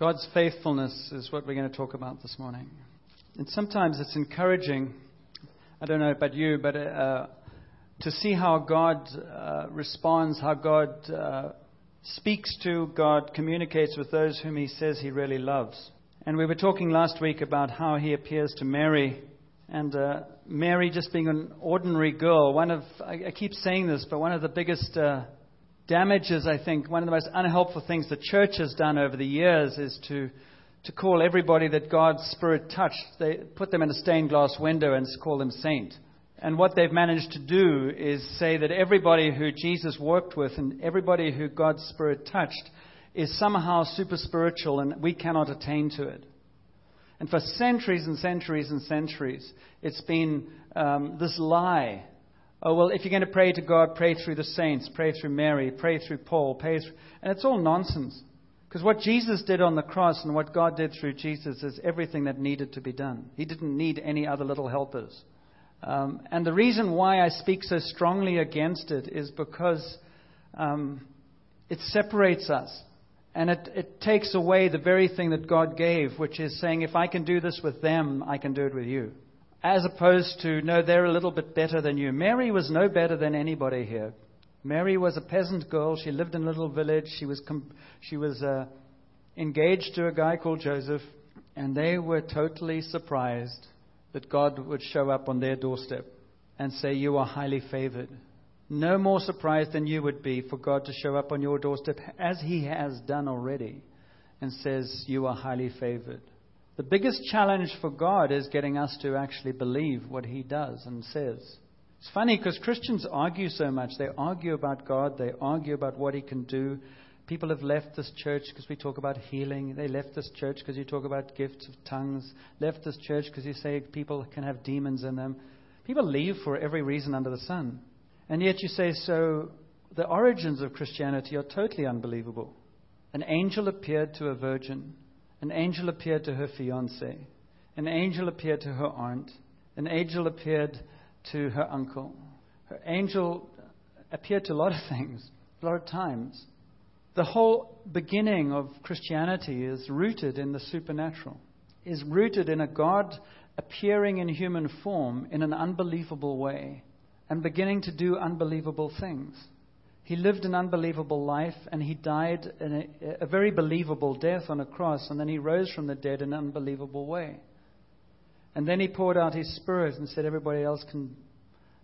God's faithfulness is what we're going to talk about this morning. And sometimes it's encouraging, I don't know about you, but uh, to see how God uh, responds, how God uh, speaks to, God communicates with those whom He says He really loves. And we were talking last week about how He appears to Mary. And uh, Mary, just being an ordinary girl, one of, I, I keep saying this, but one of the biggest uh, damages, I think, one of the most unhelpful things the church has done over the years is to, to call everybody that God's Spirit touched, they put them in a stained glass window and call them saint. And what they've managed to do is say that everybody who Jesus worked with and everybody who God's Spirit touched is somehow super spiritual and we cannot attain to it. And for centuries and centuries and centuries, it's been um, this lie. Oh, well, if you're going to pray to God, pray through the saints, pray through Mary, pray through Paul, pray through. And it's all nonsense. Because what Jesus did on the cross and what God did through Jesus is everything that needed to be done. He didn't need any other little helpers. Um, and the reason why I speak so strongly against it is because um, it separates us. And it, it takes away the very thing that God gave, which is saying, if I can do this with them, I can do it with you. As opposed to, no, they're a little bit better than you. Mary was no better than anybody here. Mary was a peasant girl. She lived in a little village. She was, she was uh, engaged to a guy called Joseph. And they were totally surprised that God would show up on their doorstep and say, You are highly favored. No more surprised than you would be for God to show up on your doorstep, as He has done already, and says, You are highly favored. The biggest challenge for God is getting us to actually believe what He does and says. It's funny because Christians argue so much. They argue about God, they argue about what He can do, People have left this church because we talk about healing. They left this church because you talk about gifts of tongues. Left this church because you say people can have demons in them. People leave for every reason under the sun. And yet you say, so the origins of Christianity are totally unbelievable. An angel appeared to a virgin. An angel appeared to her fiance. An angel appeared to her aunt. An angel appeared to her uncle. Her angel appeared to a lot of things, a lot of times. The whole beginning of Christianity is rooted in the supernatural, is rooted in a God appearing in human form in an unbelievable way and beginning to do unbelievable things. He lived an unbelievable life and he died a, a, very believable death on a cross, and then he rose from the dead in an unbelievable way. And then he poured out his spirit and said, Everybody else can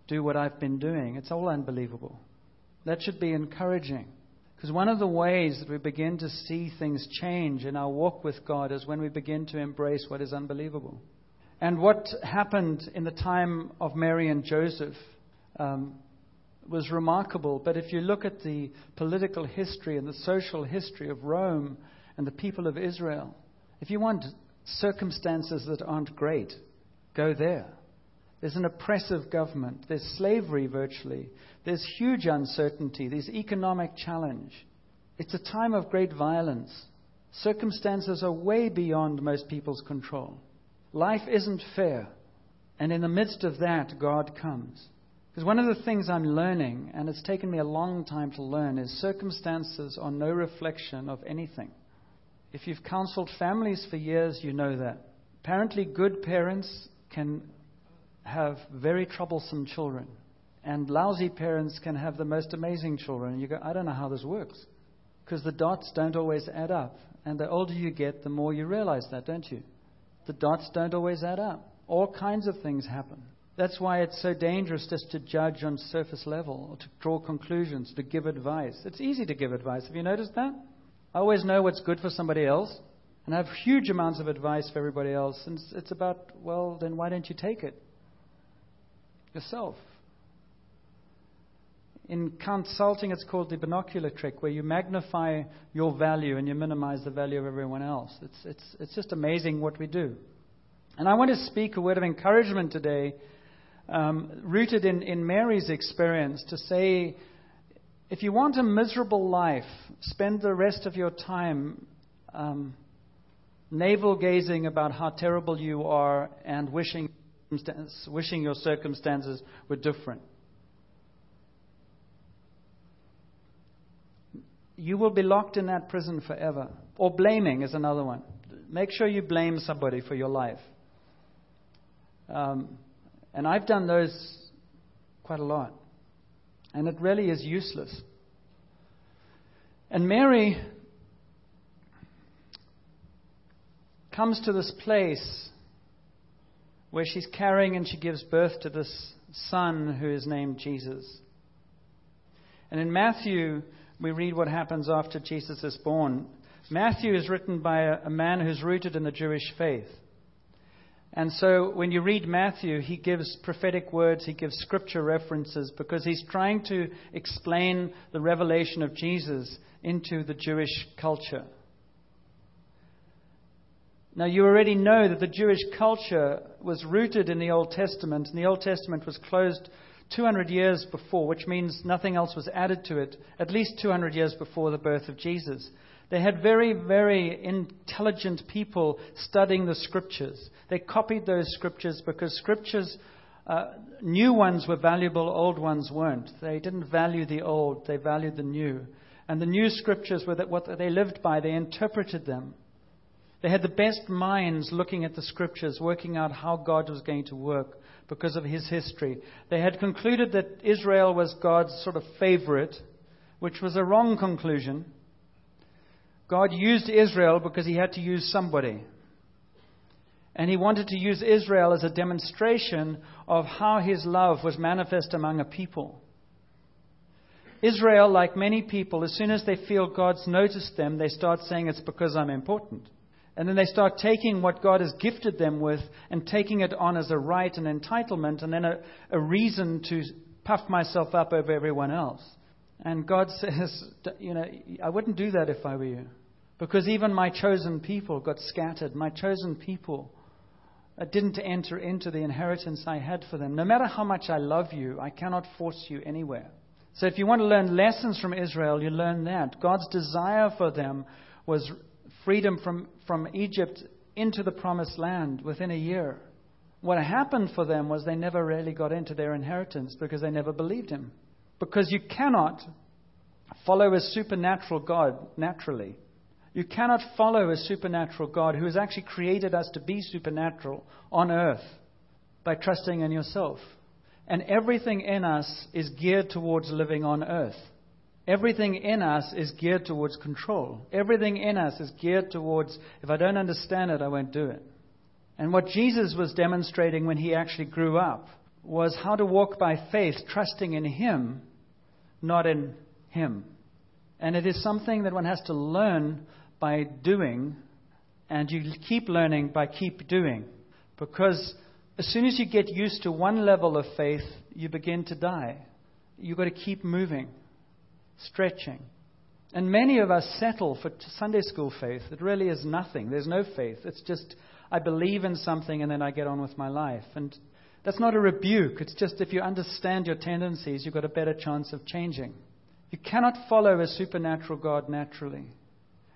do what I've been doing. It's all unbelievable. That should be encouraging. Because one of the ways that we begin to see things change in our walk with God is when we begin to embrace what is unbelievable. And what happened in the time of Mary and Joseph um, was remarkable. But if you look at the political history and the social history of Rome and the people of Israel, if you want circumstances that aren't great, go there. There's an oppressive government. There's slavery virtually. There's huge uncertainty. There's economic challenge. It's a time of great violence. Circumstances are way beyond most people's control. Life isn't fair. And in the midst of that, God comes. Because one of the things I'm learning, and it's taken me a long time to learn, is circumstances are no reflection of anything. If you've counseled families for years, you know that. Apparently, good parents can have very troublesome children, and lousy parents can have the most amazing children. And you go, I don't know how this works. Because the dots don't always add up. And the older you get, the more you realize that, don't you? The dots don't always add up. All kinds of things happen. That's why it's so dangerous just to judge on surface level, or to draw conclusions, to give advice. It's easy to give advice. Have you noticed that? I always know what's good for somebody else, and I have huge amounts of advice for everybody else. And it's about, well, then why don't you take it? yourself. In consulting, it's called the binocular trick, where you magnify your value and you minimize the value of everyone else. It's, it's, it's just amazing what we do. And I want to speak a word of encouragement today, um, rooted in, in Mary's experience, to say if you want a miserable life, spend the rest of your time um, navel gazing about how terrible you are and wishing wishing your circumstances were different. You will be locked in that prison forever. Or blaming is another one. Make sure you blame somebody for your life. Um, and I've done those quite a lot. And it really is useless. And Mary comes to this place where she's carrying and she gives birth to this son who is named Jesus. And in Matthew, we read what happens after Jesus is born. Matthew is written by a, a man who's rooted in the Jewish faith. And so when you read Matthew, he gives prophetic words, he gives scripture references because he's trying to explain the revelation of Jesus into the Jewish culture. Now, you already know that the Jewish culture was rooted in the Old Testament, and the Old Testament was closed 200 years before, which means nothing else was added to it, at least 200 years before the birth of Jesus. They had very, very intelligent people studying the scriptures. They copied those scriptures because scriptures, uh, new ones were valuable, old ones weren't. They didn't value the old, they valued the new. And the new scriptures were that what they lived by, they interpreted them. They had the best minds looking at the scriptures, working out how God was going to work because of his history. They had concluded that Israel was God's sort of favorite, which was a wrong conclusion. God used Israel because he had to use somebody. And he wanted to use Israel as a demonstration of how his love was manifest among a people. Israel, like many people, as soon as they feel God's noticed them, they start saying it's because I'm important. And then they start taking what God has gifted them with and taking it on as a right and entitlement and then a, a reason to puff myself up over everyone else. And God says, you know, I wouldn't do that if I were you. Because even my chosen people got scattered. My chosen people uh, didn't enter into the inheritance I had for them. No matter how much I love you, I cannot force you anywhere. So if you want to learn lessons from Israel, you learn that. God's desire for them was freedom from, from Egypt into the promised land within a year. What happened for them was they never really got into their inheritance because they never believed him. Because you cannot follow a supernatural God naturally. You cannot follow a supernatural God who has actually created us to be supernatural on earth by trusting in yourself. And everything in us is geared towards living on earth. Everything in us is geared towards control. Everything in us is geared towards, if I don't understand it, I won't do it. And what Jesus was demonstrating when he actually grew up was how to walk by faith, trusting in him, not in him. And it is something that one has to learn by doing, and you keep learning by keep doing. Because as soon as you get used to one level of faith, you begin to die. You've got to keep moving stretching. And many of us settle for Sunday school faith. It really is nothing. There's no faith. It's just, I believe in something and then I get on with my life. And that's not a rebuke. It's just if you understand your tendencies, you've got a better chance of changing. You cannot follow a supernatural God naturally.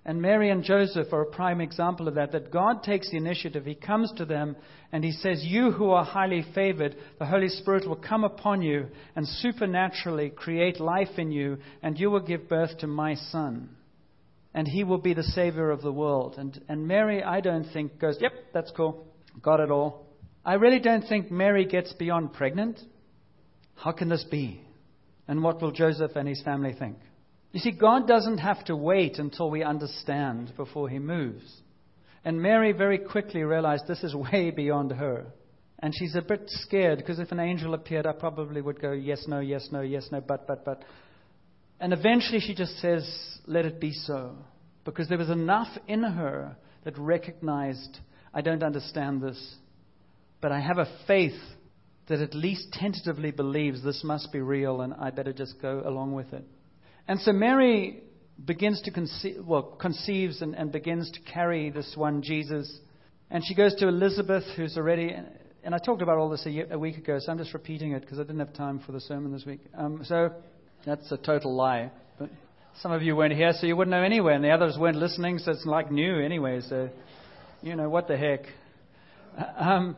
And Mary and Joseph are a prime example of that, that God takes the initiative. He comes to them and He says, You who are highly favored, the Holy Spirit will come upon you and supernaturally create life in you, and you will give birth to my Son. And He will be the Savior of the world. And, and Mary, I don't think, goes, Yep, that's cool. Got it all. I really don't think Mary gets beyond pregnant. How can this be? And what will Joseph and his family think? You see, God doesn't have to wait until we understand before He moves. And Mary very quickly realized this is way beyond her. And she's a bit scared because if an angel appeared, I probably would go, yes, no, yes, no, yes, no, but, but, but. And eventually she just says, let it be so. Because there was enough in her that recognized, I don't understand this, but I have a faith that at least tentatively believes this must be real and I better just go along with it. And so Mary begins to conceive, well, conceives and, and begins to carry this one Jesus. And she goes to Elizabeth, who's already, and I talked about all this a, year, a week ago, so I'm just repeating it because I didn't have time for the sermon this week. Um, so that's a total lie. But some of you weren't here, so you wouldn't know anyway, and the others weren't listening, so it's like new anyway. So, you know, what the heck. Um,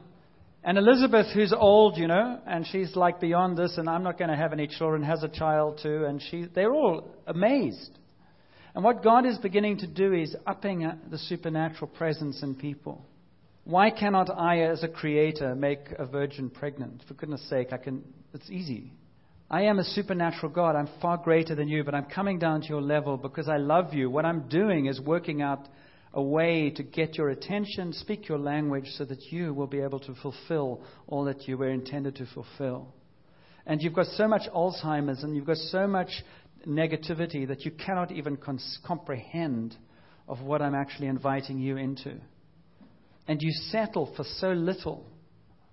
and Elizabeth, who's old, you know, and she's like beyond this, and I'm not going to have any children, has a child too, and she, they're all amazed. And what God is beginning to do is upping uh, the supernatural presence in people. Why cannot I, as a creator, make a virgin pregnant? For goodness sake, I can, it's easy. I am a supernatural God. I'm far greater than you, but I'm coming down to your level because I love you. What I'm doing is working out a way to get your attention, speak your language, so that you will be able to fulfill all that you were intended to fulfill. And you've got so much Alzheimer's and you've got so much negativity that you cannot even cons- comprehend of what I'm actually inviting you into. And you settle for so little.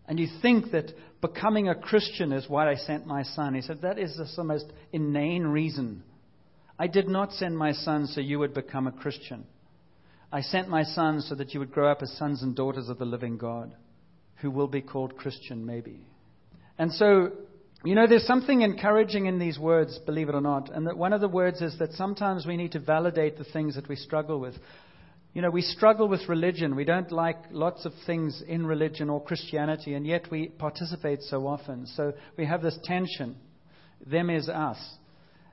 And you think that becoming a Christian is why I sent my son. He said, That is the most inane reason. I did not send my son so you would become a Christian. I sent my son so that you would grow up as sons and daughters of the living God, who will be called Christian, maybe. And so you know, there's something encouraging in these words, believe it or not. And that one of the words is that sometimes we need to validate the things that we struggle with. You know, we struggle with religion. We don't like lots of things in religion or Christianity, and yet we participate so often. So we have this tension. Them is us.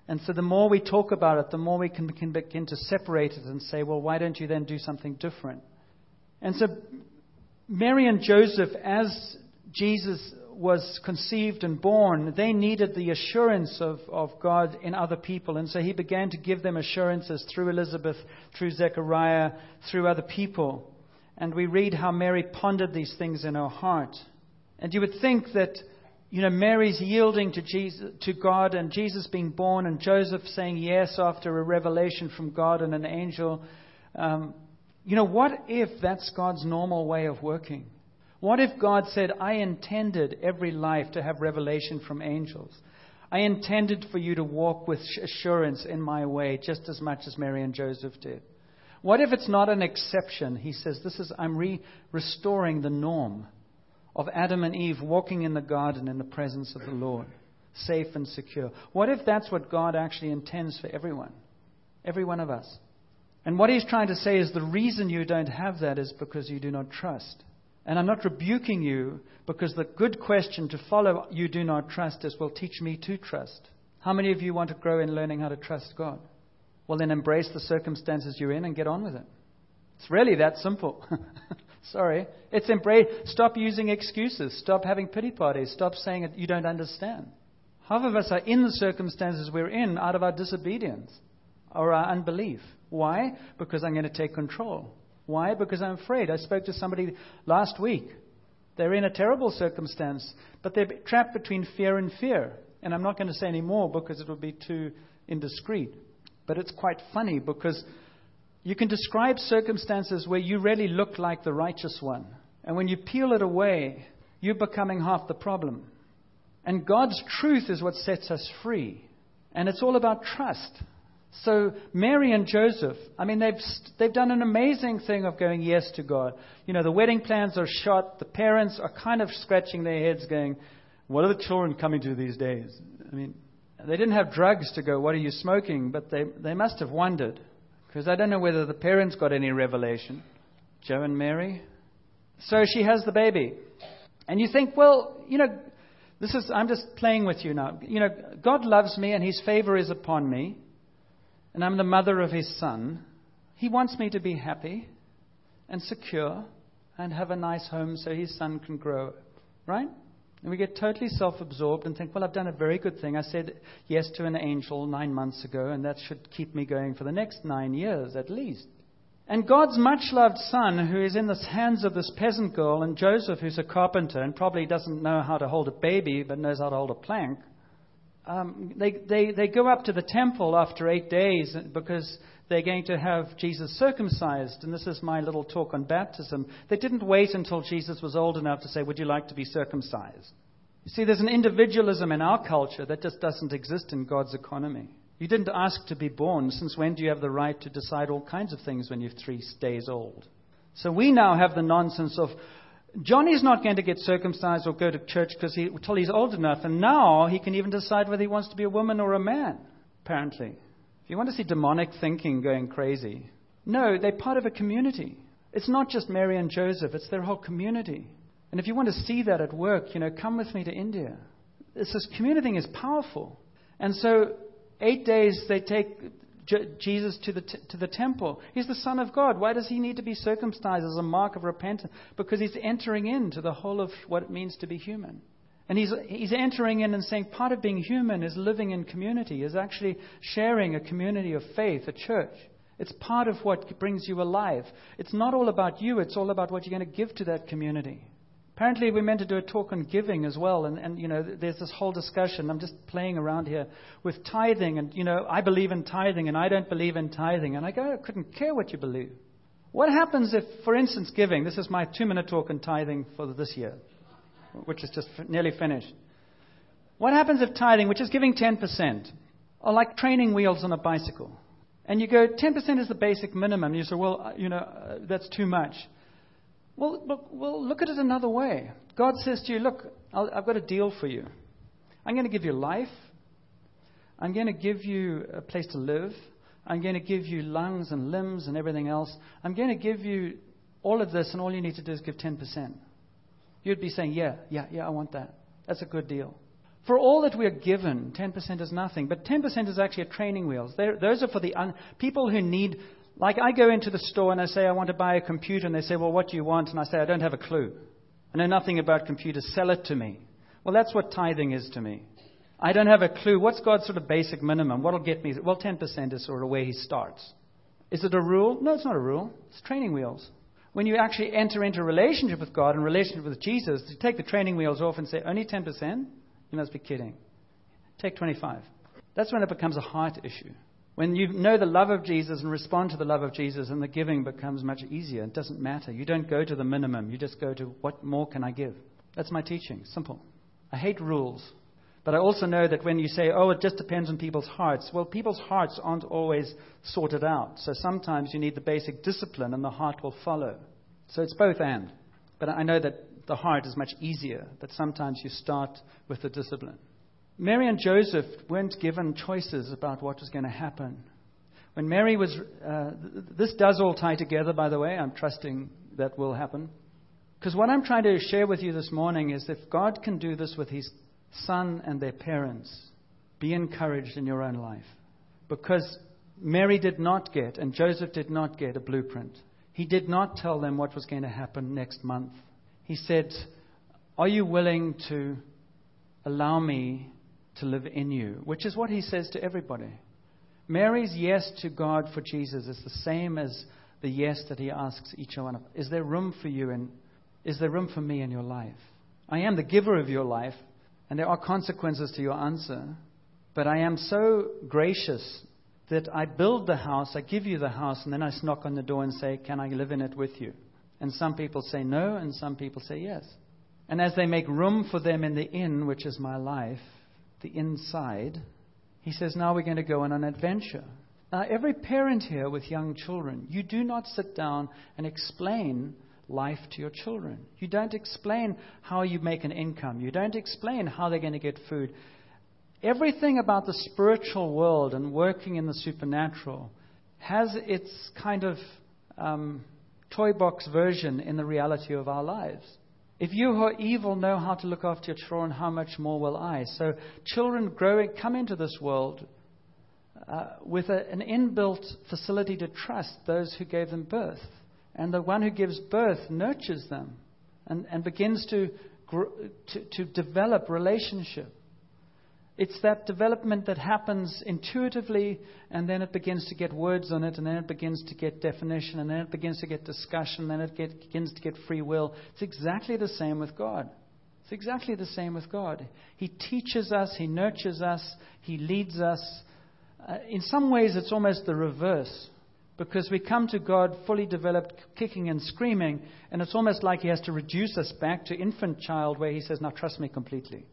And so the more we talk about it, the more we can, begin to separate it and say, well, why don't you then do something different? And so Mary and Joseph, as Jesus was conceived and born, they needed the assurance of, of God in other people. And so he began to give them assurances through Elizabeth, through Zechariah, through other people. And we read how Mary pondered these things in her heart. And you would think that, you know, Mary's yielding to, Jesus, to God and Jesus being born and Joseph saying yes after a revelation from God and an angel. Um, you know, what if that's God's normal way of working? What if God said, I intended every life to have revelation from angels? I intended for you to walk with assurance in my way just as much as Mary and Joseph did. What if it's not an exception? He says, This is, I'm re- restoring the norm of Adam and Eve walking in the garden in the presence of the Lord, safe and secure. What if that's what God actually intends for everyone? Every one of us. And what he's trying to say is the reason you don't have that is because you do not trust. And I'm not rebuking you because the good question to follow, you do not trust, is, well, teach me to trust. How many of you want to grow in learning how to trust God? Well, then embrace the circumstances you're in and get on with it. It's really that simple. Sorry. It's embrace. Stop using excuses. Stop having pity parties. Stop saying that you don't understand. Half of us are in the circumstances we're in out of our disobedience or our unbelief. Why? Because I'm going to take control. Why? Because I'm afraid. I spoke to somebody last week. They're in a terrible circumstance, but they're trapped between fear and fear. And I'm not going to say any more because it would be too indiscreet. But it's quite funny because you can describe circumstances where you really look like the righteous one. And when you peel it away, you're becoming half the problem. And God's truth is what sets us free. And it's all about trust. So Mary and Joseph, I mean, they've they've done an amazing thing of going yes to God. You know, the wedding plans are shot. The parents are kind of scratching their heads, going, "What are the children coming to these days?" I mean, they didn't have drugs to go. What are you smoking? But they they must have wondered, because I don't know whether the parents got any revelation. Joe and Mary. So she has the baby, and you think, well, you know, this is I'm just playing with you now. You know, God loves me, and His favor is upon me and I'm the mother of his son, he wants me to be happy and secure and have a nice home so his son can grow. Right? And we get totally self absorbed and think, well, I've done a very good thing. I said yes to an angel nine months ago, and that should keep me going for the next nine years at least. And God's much loved son, who is in the hands of this peasant girl, and Joseph, who's a carpenter and probably doesn't know how to hold a baby but knows how to hold a plank, um, they, they, they go up to the temple after eight days because they're going to have Jesus circumcised. And this is my little talk on baptism. They didn't wait until Jesus was old enough to say, Would you like to be circumcised? You see, there's an individualism in our culture that just doesn't exist in God's economy. You didn't ask to be born. Since when do you have the right to decide all kinds of things when you're three days old? So we now have the nonsense of, Johnny's not going to get circumcised or go to church because he, until he's old enough, and now he can even decide whether he wants to be a woman or a man, apparently. If you want to see demonic thinking going crazy, no, they're part of a community. It's not just Mary and Joseph, it's their whole community. And if you want to see that at work, you know, come with me to India. It's this community thing is powerful. And so, eight days they take Jesus to the, t- to the temple. He's the Son of God. Why does he need to be circumcised as a mark of repentance? Because he's entering into the whole of what it means to be human. And he's, he's entering in and saying part of being human is living in community, is actually sharing a community of faith, a church. It's part of what brings you alive. It's not all about you, it's all about what you're going to give to that community. Apparently, we're meant to do a talk on giving as well, and, and you know, there's this whole discussion. I'm just playing around here with tithing, and you know, I believe in tithing, and I don't believe in tithing, and I go, I couldn't care what you believe. What happens if, for instance, giving? This is my two-minute talk on tithing for this year, which is just nearly finished. What happens if tithing, which is giving 10%, are like training wheels on a bicycle? And you go, 10% is the basic minimum. You say, well, uh, you know, uh, that's too much. Well, look, well, look at it another way. God says to you, look, i have got a deal for you. I'm going to give you life. I'm going to give you a place to live. I'm going to give you lungs and limbs and everything else. I'm going to give you all of this, and all you need to do is give 10%. You'd be saying, yeah, yeah, yeah, I want that. That's a good deal. For all that we are given, 10% is nothing. But 10% is actually a training wheels. They're, those are for the un, people who need. Like I go into the store and I say I want to buy a computer, and they say, "Well, what do you want?" And I say, "I don't have a clue. I know nothing about computers. Sell it to me." Well, that's what tithing is to me. I don't have a clue. What's God's sort of basic minimum? What'll get me? Well, 10% is sort of where He starts. Is it a rule? No, it's not a rule. It's training wheels. When you actually enter into a relationship with God and relationship with Jesus, you take the training wheels off and say, only 10%? You must be kidding. Take 25. That's when it becomes a heart issue. When you know the love of Jesus and respond to the love of Jesus, and the giving becomes much easier. It doesn't matter. You don't go to the minimum. You just go to what more can I give? That's my teaching. Simple. I hate rules. But I also know that when you say, oh, it just depends on people's hearts, well, people's hearts aren't always sorted out. So sometimes you need the basic discipline, and the heart will follow. So it's both and. But I know that the heart is much easier, but sometimes you start with the discipline. Mary and Joseph weren't given choices about what was going to happen. When Mary was, uh, this does all tie together, by the way. I'm trusting that will happen. Because what I'm trying to share with you this morning is if God can do this with his son and their parents, be encouraged in your own life. Because Mary did not get, and Joseph did not get, a blueprint. He did not tell them what was going to happen next month he said, Are you willing to allow me to live in you? Which is what he says to everybody. Mary's yes to God for Jesus is the same as the yes that he asks each one of us. Is there room for you and is there room for me in your life? I am the giver of your life, and there are consequences to your answer, but I am so gracious that I build the house, I give you the house, and then I knock on the door and say, Can I live in it with you? And some people say no, and some people say yes. And as they make room for them in the inn, which is my life, the inside, he says, Now we're going to go on an adventure. Now, every parent here with young children, you do not sit down and explain life to your children. You don't explain how you make an income. You don't explain how they're going to get food. Everything about the spiritual world and working in the supernatural has its kind of um, toy box version in the reality of our lives. If you who are evil know how to look after your children, how much more will I? So children growing come into this world uh, with a, an inbuilt facility to trust those who gave them birth. And the one who gives birth nurtures them and, and begins to, to, to develop relationship. It's that development that happens intuitively, and then it begins to get words on it, and then it begins to get definition, and then it begins to get discussion, and then it get, begins to get free will. It's exactly the same with God. It's exactly the same with God. He teaches us, He nurtures us, He leads us. Uh, in some ways, it's almost the reverse. Because we come to God fully developed, kicking and screaming, and it's almost like He has to reduce us back to infant child, where He says, Now trust me completely.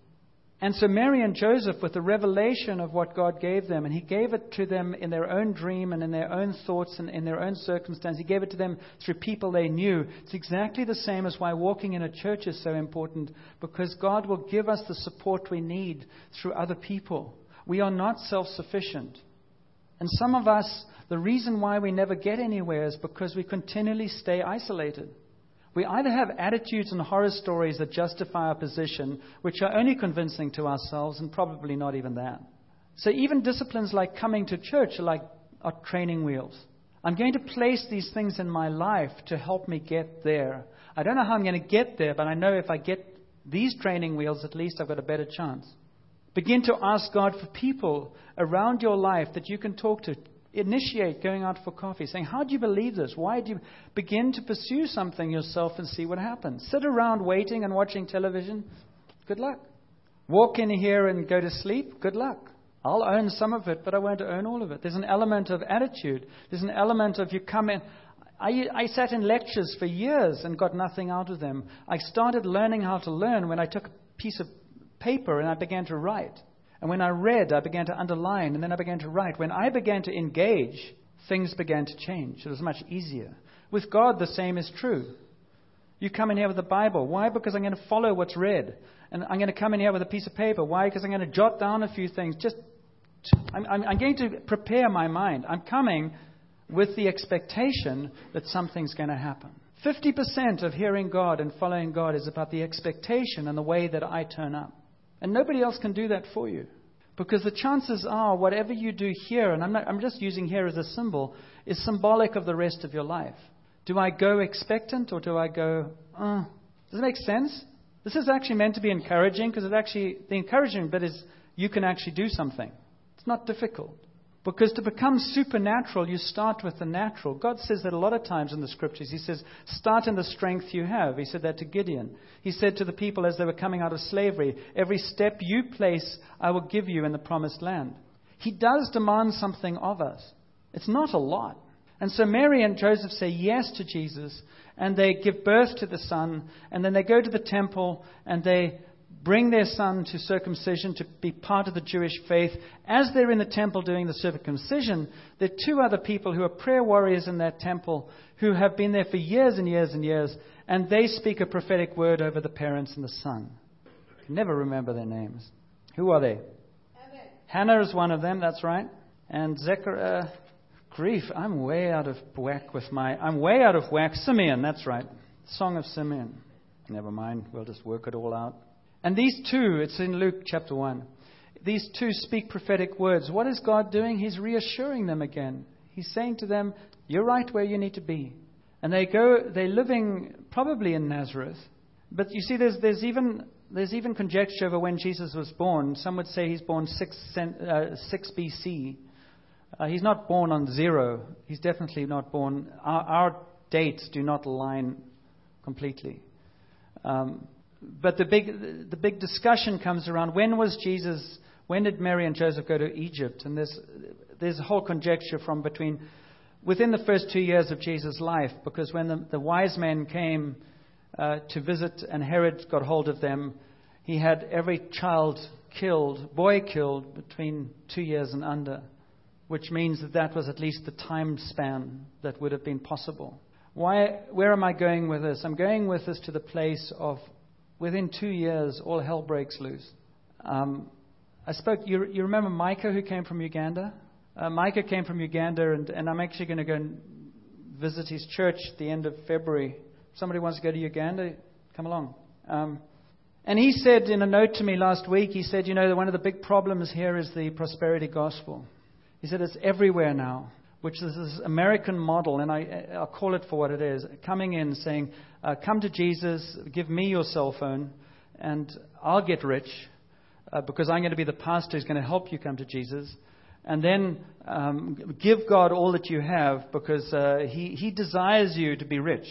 And so Mary and Joseph, with the revelation of what God gave them, and He gave it to them in their own dream and in their own thoughts and in their own circumstance, He gave it to them through people they knew. It's exactly the same as why walking in a church is so important, because God will give us the support we need through other people. We are not self sufficient. And some of us, the reason why we never get anywhere is because we continually stay isolated. We either have attitudes and horror stories that justify our position, which are only convincing to ourselves and probably not even that. So even disciplines like coming to church are like are training wheels. I'm going to place these things in my life to help me get there. I don't know how I'm going to get there, but I know if I get these training wheels, at least I've got a better chance. Begin to ask God for people around your life that you can talk to. Initiate going out for coffee, saying, How do you believe this? Why do you begin to pursue something yourself and see what happens? Sit around waiting and watching television. Good luck. Walk in here and go to sleep. Good luck. I'll own some of it, but I won't own all of it. There's an element of attitude. There's an element of you come in. I, I sat in lectures for years and got nothing out of them. I started learning how to learn when I took a piece of paper and I began to write. And when I read, I began to underline, and then I began to write. When I began to engage, things began to change. It was much easier. With God, the same is true. You come in here with the Bible. Why? Because I'm going to follow what's read. And I'm going to come in here with a piece of paper. Why? Because I'm going to jot down a few things. Just, I'm, I'm, I'm going to prepare my mind. I'm coming with the expectation that something's going to happen. 50% of hearing God and following God is about the expectation and the way that I turn up. And nobody else can do that for you. Because the chances are, whatever you do here, and I'm, not, I'm just using here as a symbol, is symbolic of the rest of your life. Do I go expectant or do I go, uh, does it make sense? This is actually meant to be encouraging because it actually, the encouraging bit is you can actually do something. It's not difficult. Because to become supernatural, you start with the natural. God says that a lot of times in the scriptures. He says, start in the strength you have. He said that to Gideon. He said to the people as they were coming out of slavery, every step you place, I will give you in the promised land. He does demand something of us. It's not a lot. And so Mary and Joseph say yes to Jesus, and they give birth to the Son, and then they go to the temple and they bring their son to circumcision to be part of the Jewish faith. As they're in the temple doing the circumcision, there are two other people who are prayer warriors in that temple who have been there for years and years and years, and they speak a prophetic word over the parents and the son. I can never remember their names. Who are they? Hannah, Hannah is one of them, that's right. And Zechariah, grief, I'm way out of whack with my, I'm way out of whack. Simeon, that's right. Song of Simeon. Never mind, we'll just work it all out. And these two, it's in Luke chapter 1, these two speak prophetic words. What is God doing? He's reassuring them again. He's saying to them, You're right where you need to be. And they go, they're living probably in Nazareth. But you see, there's, there's, even, there's even conjecture over when Jesus was born. Some would say he's born 6, uh, 6 BC. Uh, he's not born on zero. He's definitely not born. Our, our dates do not align completely. Um, but the big, the big discussion comes around when was Jesus, when did Mary and Joseph go to Egypt? And there's, there's a whole conjecture from between, within the first two years of Jesus' life, because when the, the wise men came uh, to visit and Herod got hold of them, he had every child killed, boy killed, between two years and under, which means that that was at least the time span that would have been possible. Why, where am I going with this? I'm going with this to the place of within two years, all hell breaks loose. Um, I spoke, you, you remember Micah who came from Uganda? Uh, Micah came from Uganda, and, and I'm actually going to go and visit his church at the end of February. Somebody wants to go to Uganda, come along. Um, and he said in a note to me last week, he said, You know, one of the big problems here is the prosperity gospel. He said it's everywhere now which is this American model, and I, I'll call it for what it is, coming in saying, uh, Come to Jesus, give me your cell phone, and I'll get rich uh, because I'm going to be the pastor who's going to help you come to Jesus. And then um, give God all that you have because uh, he, he desires you to be rich.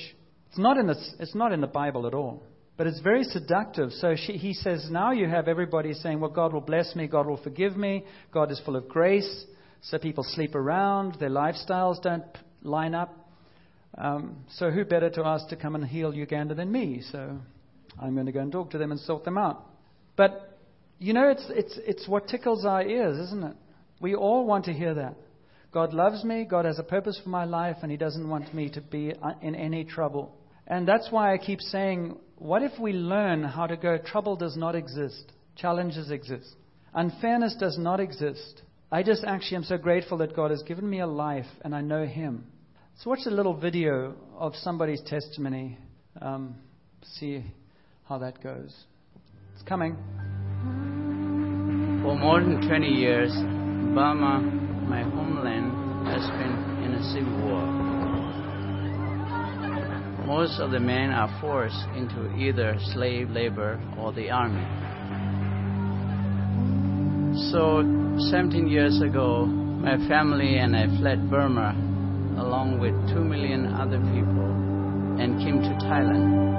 It's not, in the, it's not in the Bible at all. But it's very seductive. So she, he says, now you have everybody saying, well, God will bless me, God will forgive me, God is full of grace. So people sleep around, their lifestyles don't line up. Um, so who better to ask to come and heal Uganda than me? So I'm going to go and talk to them and sort them out. But you know, it's it's it's what tickles our ears, isn't it? We all want to hear that. God loves me. God has a purpose for my life, and He doesn't want me to be uh, in any trouble. And that's why I keep saying, what if we learn how to go? Trouble does not exist. Challenges exist. Unfairness does not exist. I just actually am so grateful that God has given me a life and I know Him. So watch a little video of somebody's testimony. Um, see how that goes. It's coming. For more than 20 years, Burma, my homeland, has been in a civil war. Most of the men are forced into either slave labor or the army. So, 17 years ago, my family and I fled Burma along with 2 million other people and came to Thailand.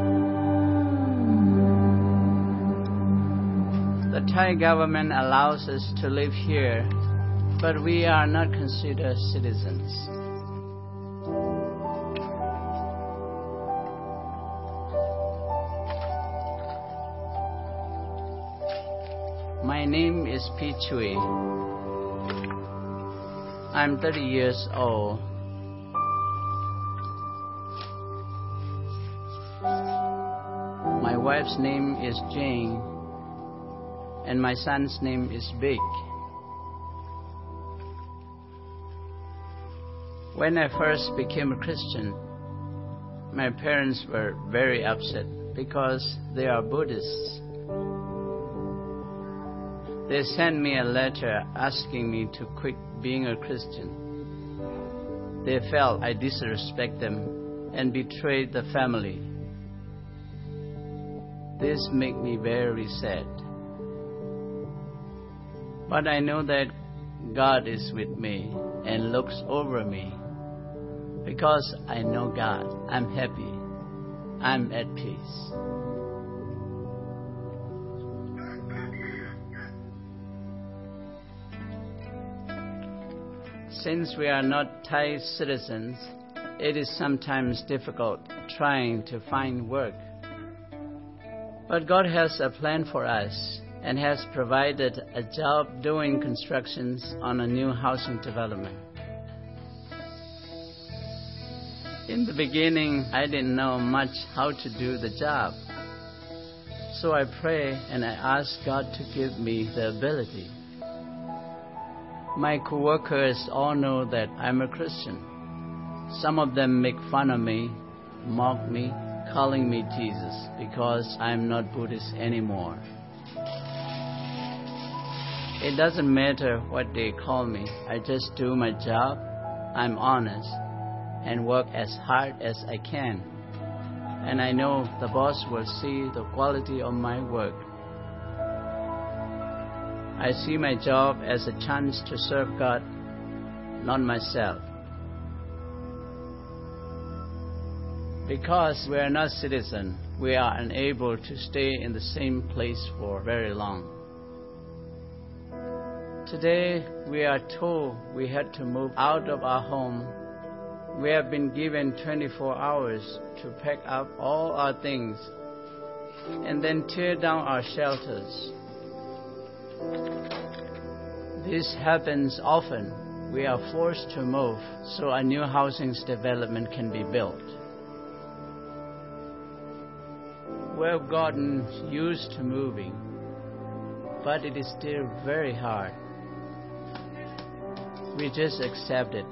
The Thai government allows us to live here, but we are not considered citizens. My name is Pi Chui. I'm 30 years old. My wife's name is Jane and my son's name is Big. When I first became a Christian, my parents were very upset because they are Buddhists. They sent me a letter asking me to quit being a Christian. They felt I disrespect them and betrayed the family. This made me very sad. But I know that God is with me and looks over me. Because I know God, I'm happy. I'm at peace. Since we are not Thai citizens, it is sometimes difficult trying to find work. But God has a plan for us and has provided a job doing constructions on a new housing development. In the beginning, I didn't know much how to do the job. So I pray and I ask God to give me the ability. My coworkers all know that I'm a Christian. Some of them make fun of me, mock me, calling me Jesus because I'm not Buddhist anymore. It doesn't matter what they call me. I just do my job. I'm honest and work as hard as I can. And I know the boss will see the quality of my work. I see my job as a chance to serve God, not myself. Because we are not citizens, we are unable to stay in the same place for very long. Today, we are told we had to move out of our home. We have been given 24 hours to pack up all our things and then tear down our shelters. This happens often. We are forced to move so a new housing development can be built. We've gotten used to moving, but it is still very hard we just accept it.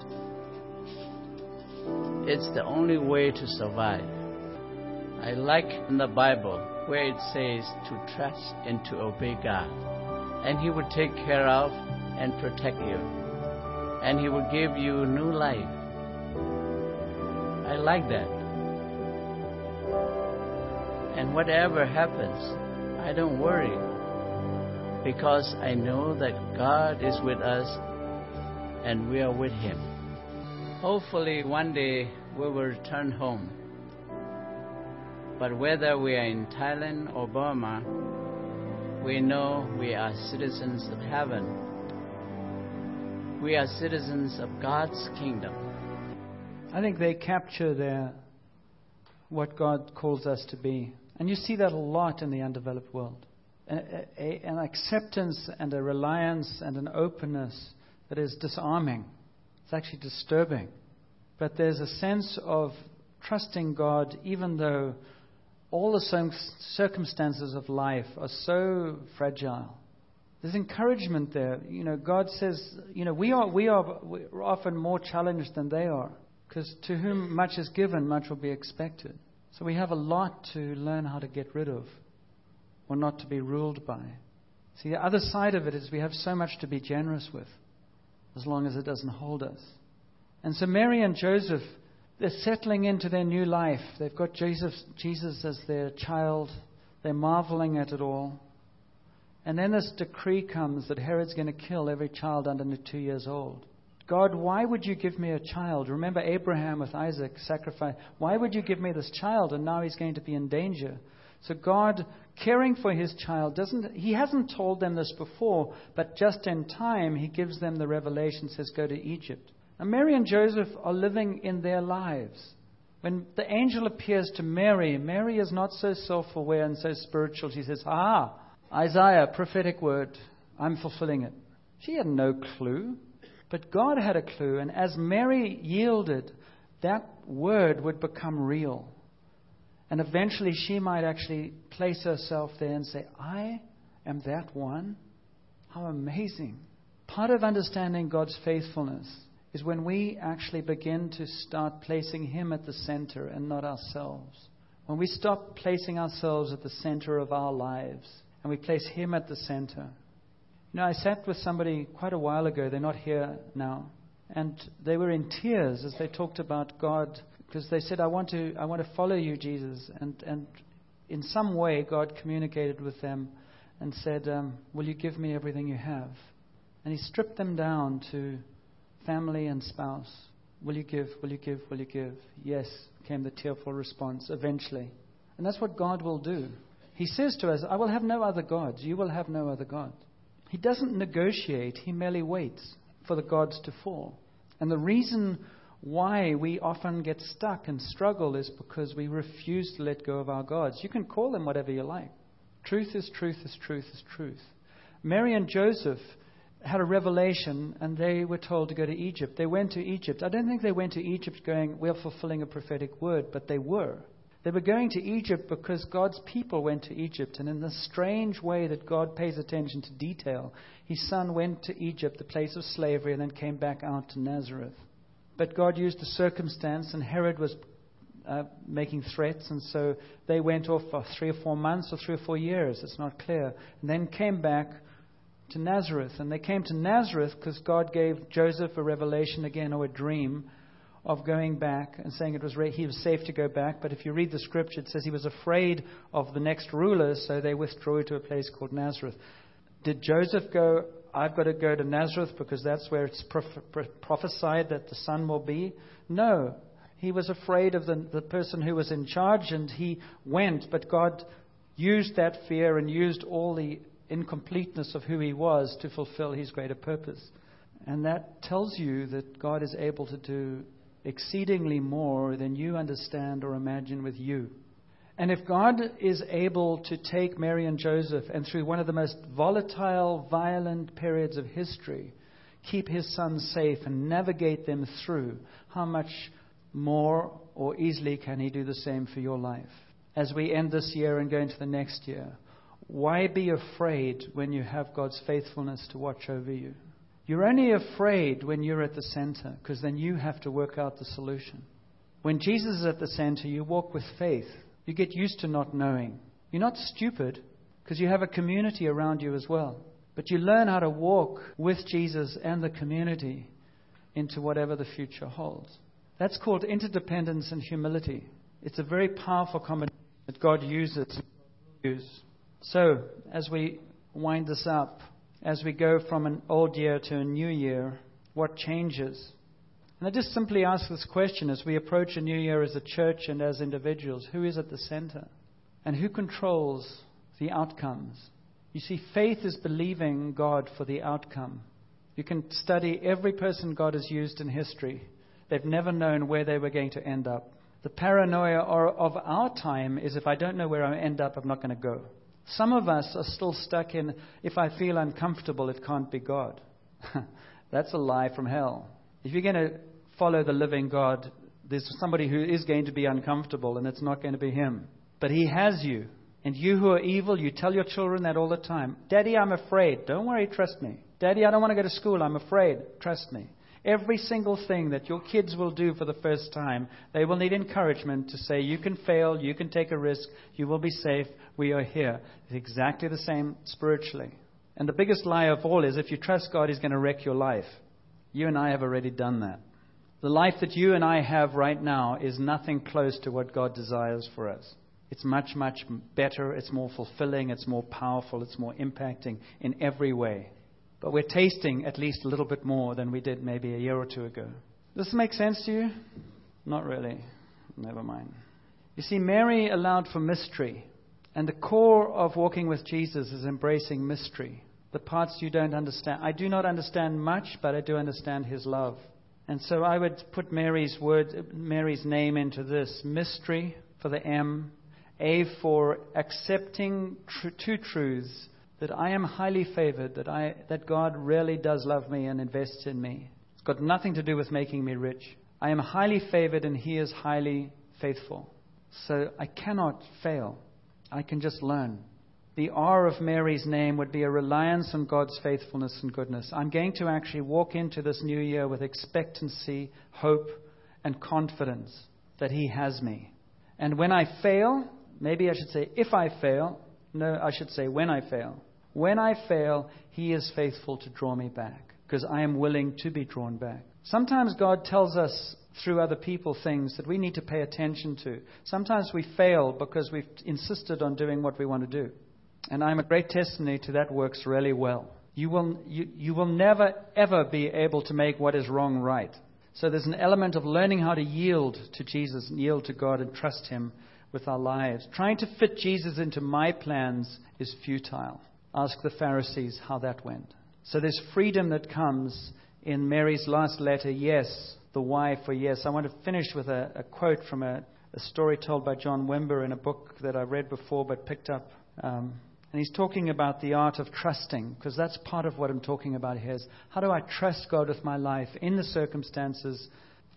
It's the only way to survive. I like in the Bible where it says to trust and to obey God. And He will take care of and protect you. And He will give you new life. I like that. And whatever happens, I don't worry. Because I know that God is with us and we are with Him. Hopefully, one day we will return home. But whether we are in Thailand or Burma, we know we are citizens of heaven. We are citizens of God's kingdom. I think they capture their what God calls us to be. And you see that a lot in the undeveloped world. A, a, an acceptance and a reliance and an openness that is disarming. It's actually disturbing. But there's a sense of trusting God even though all the circumstances of life are so fragile. There's encouragement there. You know, God says, you know, we are, we are we're often more challenged than they are. Because to whom much is given, much will be expected. So we have a lot to learn how to get rid of or not to be ruled by. See, the other side of it is we have so much to be generous with as long as it doesn't hold us. And so Mary and Joseph, they're settling into their new life. They've got Jesus, Jesus as their child. They're marveling at it all. And then this decree comes that Herod's going to kill every child under two years old. God, why would you give me a child? Remember Abraham with Isaac sacrifice. Why would you give me this child? And now he's going to be in danger. So God, caring for his child, doesn't he hasn't told them this before, but just in time he gives them the revelation, says, Go to Egypt. And Mary and Joseph are living in their lives. When the angel appears to Mary, Mary is not so self aware and so spiritual. She says, Ah, Isaiah, prophetic word, I'm fulfilling it. She had no clue. But God had a clue, and as Mary yielded, that word would become real. And eventually she might actually place herself there and say, I am that one. How amazing. Part of understanding God's faithfulness is when we actually begin to start placing Him at the center and not ourselves. When we stop placing ourselves at the center of our lives and we place Him at the center. You know, I sat with somebody quite a while ago, they're not here now, and they were in tears as they talked about God because they said, I want to, I want to follow you, Jesus. And, and in some way, God communicated with them and said, um, Will you give me everything you have? And He stripped them down to family and spouse. Will you give? Will you give? Will you give? Yes, came the tearful response eventually. And that's what God will do. He says to us, I will have no other gods. You will have no other God. He doesn't negotiate, he merely waits for the gods to fall. And the reason why we often get stuck and struggle is because we refuse to let go of our gods. You can call them whatever you like. Truth is truth is truth is truth. Mary and Joseph had a revelation and they were told to go to Egypt. They went to Egypt. I don't think they went to Egypt going, We're fulfilling a prophetic word, but they were. They were going to Egypt because God's people went to Egypt. And in the strange way that God pays attention to detail, his son went to Egypt, the place of slavery, and then came back out to Nazareth. But God used the circumstance, and Herod was uh, making threats, and so they went off for three or four months or three or four years. It's not clear. And then came back to Nazareth. And they came to Nazareth because God gave Joseph a revelation again or a dream of going back and saying it was he was safe to go back. But if you read the scripture, it says he was afraid of the next rulers, so they withdrew to a place called Nazareth. Did Joseph go? I've got to go to Nazareth because that's where it's prophesied that the son will be. No, he was afraid of the, the person who was in charge, and he went. But God used that fear and used all the incompleteness of who he was to fulfill his greater purpose. And that tells you that God is able to do exceedingly more than you understand or imagine with you. And if God is able to take Mary and Joseph and through one of the most volatile, violent periods of history, keep his sons safe and navigate them through, how much more or easily can he do the same for your life? As we end this year and go into the next year, why be afraid when you have God's faithfulness to watch over you? You're only afraid when you're at the center, because then you have to work out the solution. When Jesus is at the center, you walk with faith. You get used to not knowing. You're not stupid, because you have a community around you as well. But you learn how to walk with Jesus and the community into whatever the future holds. That's called interdependence and humility. It's a very powerful combination that God uses. So, as we wind this up, as we go from an old year to a new year, what changes? And I just simply ask this question as we approach a new year as a church and as individuals who is at the center? And who controls the outcomes? You see, faith is believing God for the outcome. You can study every person God has used in history. They've never known where they were going to end up. The paranoia of our time is if I don't know where I end up, I'm not going to go. Some of us are still stuck in, if I feel uncomfortable, it can't be God. That's a lie from hell. If you're going to follow the living God, there's somebody who is going to be uncomfortable, and it's not going to be Him. But He has you. And you who are evil, you tell your children that all the time. Daddy, I'm afraid. Don't worry, trust me. Daddy, I don't want to go to school. I'm afraid. Trust me. Every single thing that your kids will do for the first time, they will need encouragement to say, You can fail, you can take a risk, you will be safe, we are here. It's exactly the same spiritually. And the biggest lie of all is if you trust God, He's going to wreck your life. You and I have already done that. The life that you and I have right now is nothing close to what God desires for us. It's much, much better, it's more fulfilling, it's more powerful, it's more impacting in every way. But we're tasting at least a little bit more than we did maybe a year or two ago. Does this make sense to you? Not really. Never mind. You see, Mary allowed for mystery. And the core of walking with Jesus is embracing mystery. The parts you don't understand. I do not understand much, but I do understand his love. And so I would put Mary's word, Mary's name into this mystery for the M, A for accepting tr- two truths that I am highly favored, that, I, that God really does love me and invests in me. It's got nothing to do with making me rich. I am highly favored and He is highly faithful. So I cannot fail. I can just learn. The R of Mary's name would be a reliance on God's faithfulness and goodness. I'm going to actually walk into this new year with expectancy, hope, and confidence that He has me. And when I fail, maybe I should say if I fail, no, I should say when I fail. When I fail, He is faithful to draw me back because I am willing to be drawn back. Sometimes God tells us through other people things that we need to pay attention to. Sometimes we fail because we've insisted on doing what we want to do. And I'm a great testimony to that works really well. You will, you, you will never, ever be able to make what is wrong right. So there's an element of learning how to yield to Jesus and yield to God and trust Him with our lives. Trying to fit Jesus into my plans is futile. Ask the Pharisees how that went. So there's freedom that comes in Mary's last letter, yes, the why for yes. I want to finish with a, a quote from a, a, story told by John Wimber in a book that I read before but picked up. Um, and he's talking about the art of trusting, because that's part of what I'm talking about here is how do I trust God with my life in the circumstances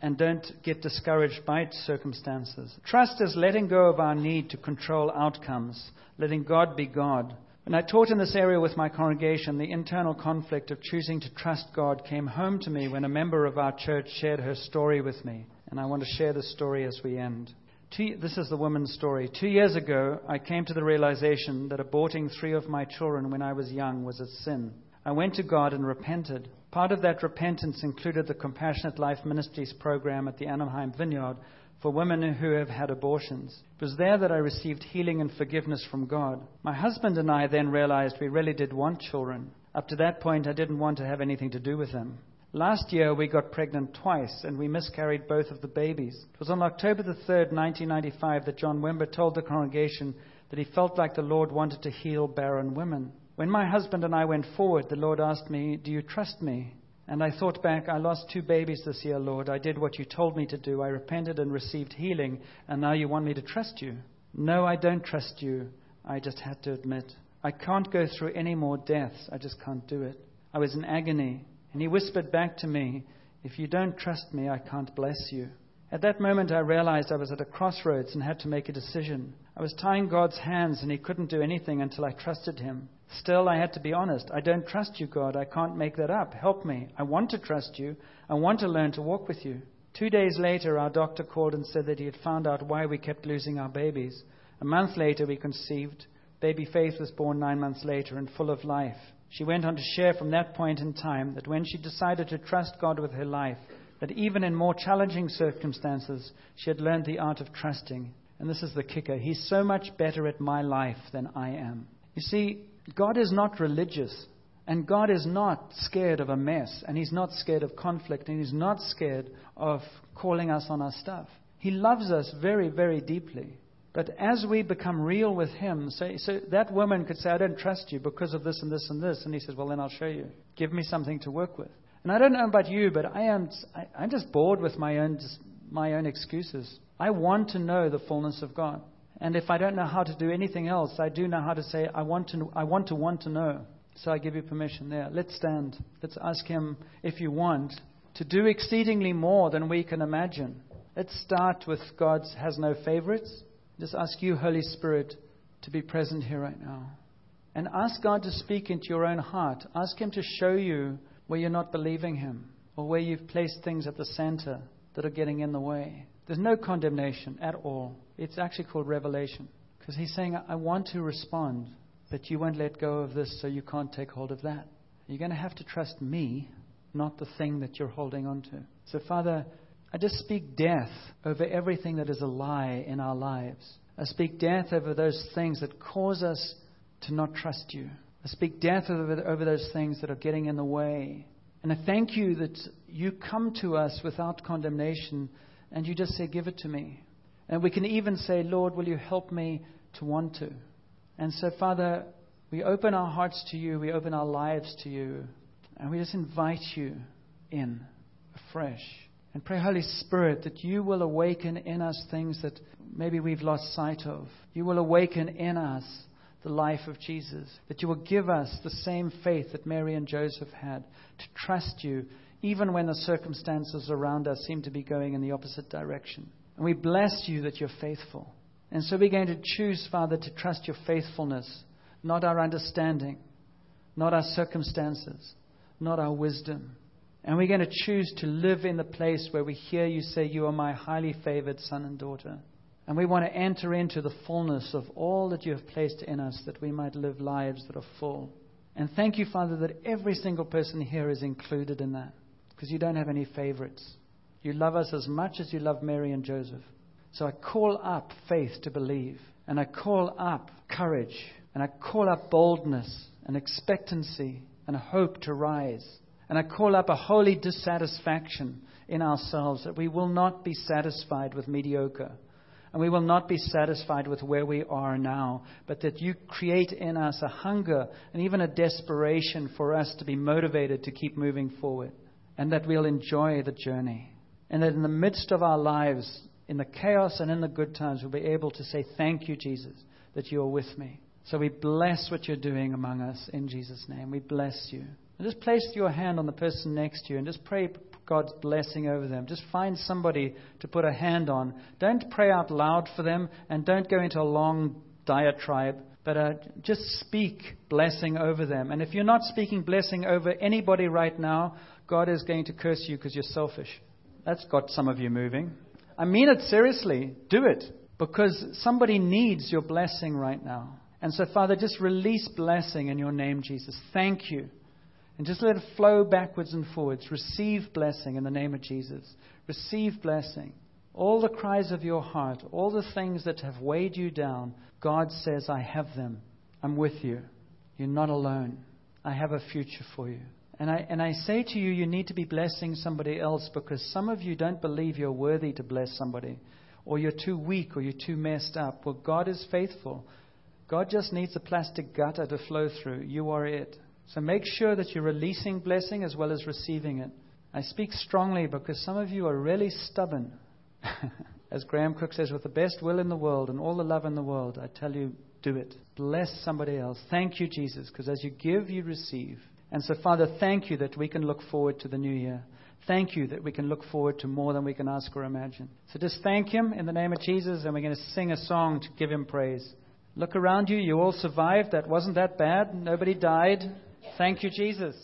and don't get discouraged by circumstances. Trust is letting go of our need to control outcomes, letting God be God, when I taught in this area with my congregation, the internal conflict of choosing to trust God came home to me when a member of our church shared her story with me. And I want to share the story as we end. Two, this is the woman's story. Two years ago, I came to the realization that aborting three of my children when I was young was a sin. I went to God and repented. Part of that repentance included the Compassionate Life Ministries program at the Anaheim Vineyard, for women who have had abortions. It was there that I received healing and forgiveness from God. My husband and I then realized we really did want children. Up to that point, I didn't want to have anything to do with them. Last year, we got pregnant twice, and we miscarried both of the babies. It was on October the 3rd, 1995, that John Wimber told the congregation that he felt like the Lord wanted to heal barren women. When my husband and I went forward, the Lord asked me, Do you trust me? And I thought back, I lost two babies this year, Lord. I did what you told me to do. I repented and received healing, and now you want me to trust you. No, I don't trust you. I just had to admit. I can't go through any more deaths. I just can't do it. I was in agony. And he whispered back to me, If you don't trust me, I can't bless you. At that moment, I realized I was at a crossroads and had to make a decision. I was tying God's hands, and he couldn't do anything until I trusted him. Still, I had to be honest. I don't trust you, God. I can't make that up. Help me. I want to trust you. I want to learn to walk with you. Two days later, our doctor called and said that he had found out why we kept losing our babies. A month later, we conceived. Baby Faith was born nine months later and full of life. She went on to share from that point in time that when she decided to trust God with her life, that even in more challenging circumstances, she had learned the art of trusting. And this is the kicker He's so much better at my life than I am. You see, God is not religious, and God is not scared of a mess, and He's not scared of conflict, and He's not scared of calling us on our stuff. He loves us very, very deeply. But as we become real with Him, so, so that woman could say, I don't trust you because of this and this and this. And He says, Well, then I'll show you. Give me something to work with. And I don't know about you, but I am, I, I'm just bored with my own, my own excuses. I want to know the fullness of God. And if I don't know how to do anything else, I do know how to say, I want to, I want to want to know. So I give you permission there. Let's stand. Let's ask Him, if you want, to do exceedingly more than we can imagine. Let's start with God has no favorites. Just ask you, Holy Spirit, to be present here right now. And ask God to speak into your own heart. Ask Him to show you where you're not believing Him or where you've placed things at the center that are getting in the way. There's no condemnation at all. It's actually called revelation. Because he's saying, I want to respond, but you won't let go of this, so you can't take hold of that. You're going to have to trust me, not the thing that you're holding on to. So, Father, I just speak death over everything that is a lie in our lives. I speak death over those things that cause us to not trust you. I speak death over, over those things that are getting in the way. And I thank you that you come to us without condemnation and you just say, Give it to me. And we can even say, Lord, will you help me to want to? And so, Father, we open our hearts to you, we open our lives to you, and we just invite you in afresh. And pray, Holy Spirit, that you will awaken in us things that maybe we've lost sight of. You will awaken in us the life of Jesus. That you will give us the same faith that Mary and Joseph had to trust you, even when the circumstances around us seem to be going in the opposite direction. And we bless you that you're faithful. And so we're going to choose, Father, to trust your faithfulness, not our understanding, not our circumstances, not our wisdom. And we're going to choose to live in the place where we hear you say, You are my highly favored son and daughter. And we want to enter into the fullness of all that you have placed in us that we might live lives that are full. And thank you, Father, that every single person here is included in that because you don't have any favorites. You love us as much as you love Mary and Joseph. So I call up faith to believe, and I call up courage, and I call up boldness and expectancy and hope to rise. And I call up a holy dissatisfaction in ourselves that we will not be satisfied with mediocre. And we will not be satisfied with where we are now, but that you create in us a hunger and even a desperation for us to be motivated to keep moving forward. And that we'll enjoy the journey. And that in the midst of our lives, in the chaos and in the good times, we'll be able to say, Thank you, Jesus, that you are with me. So we bless what you're doing among us in Jesus' name. We bless you. And just place your hand on the person next to you and just pray God's blessing over them. Just find somebody to put a hand on. Don't pray out loud for them and don't go into a long diatribe, but uh, just speak blessing over them. And if you're not speaking blessing over anybody right now, God is going to curse you because you're selfish. That's got some of you moving. I mean it seriously. Do it because somebody needs your blessing right now. And so, Father, just release blessing in your name, Jesus. Thank you. And just let it flow backwards and forwards. Receive blessing in the name of Jesus. Receive blessing. All the cries of your heart, all the things that have weighed you down, God says, I have them. I'm with you. You're not alone. I have a future for you. And I, and I say to you, you need to be blessing somebody else because some of you don't believe you're worthy to bless somebody, or you're too weak, or you're too messed up. Well, God is faithful. God just needs a plastic gutter to flow through. You are it. So make sure that you're releasing blessing as well as receiving it. I speak strongly because some of you are really stubborn. as Graham Cooke says, with the best will in the world and all the love in the world, I tell you, do it. Bless somebody else. Thank you, Jesus, because as you give, you receive. And so, Father, thank you that we can look forward to the new year. Thank you that we can look forward to more than we can ask or imagine. So just thank Him in the name of Jesus, and we're going to sing a song to give Him praise. Look around you. You all survived. That wasn't that bad. Nobody died. Thank you, Jesus.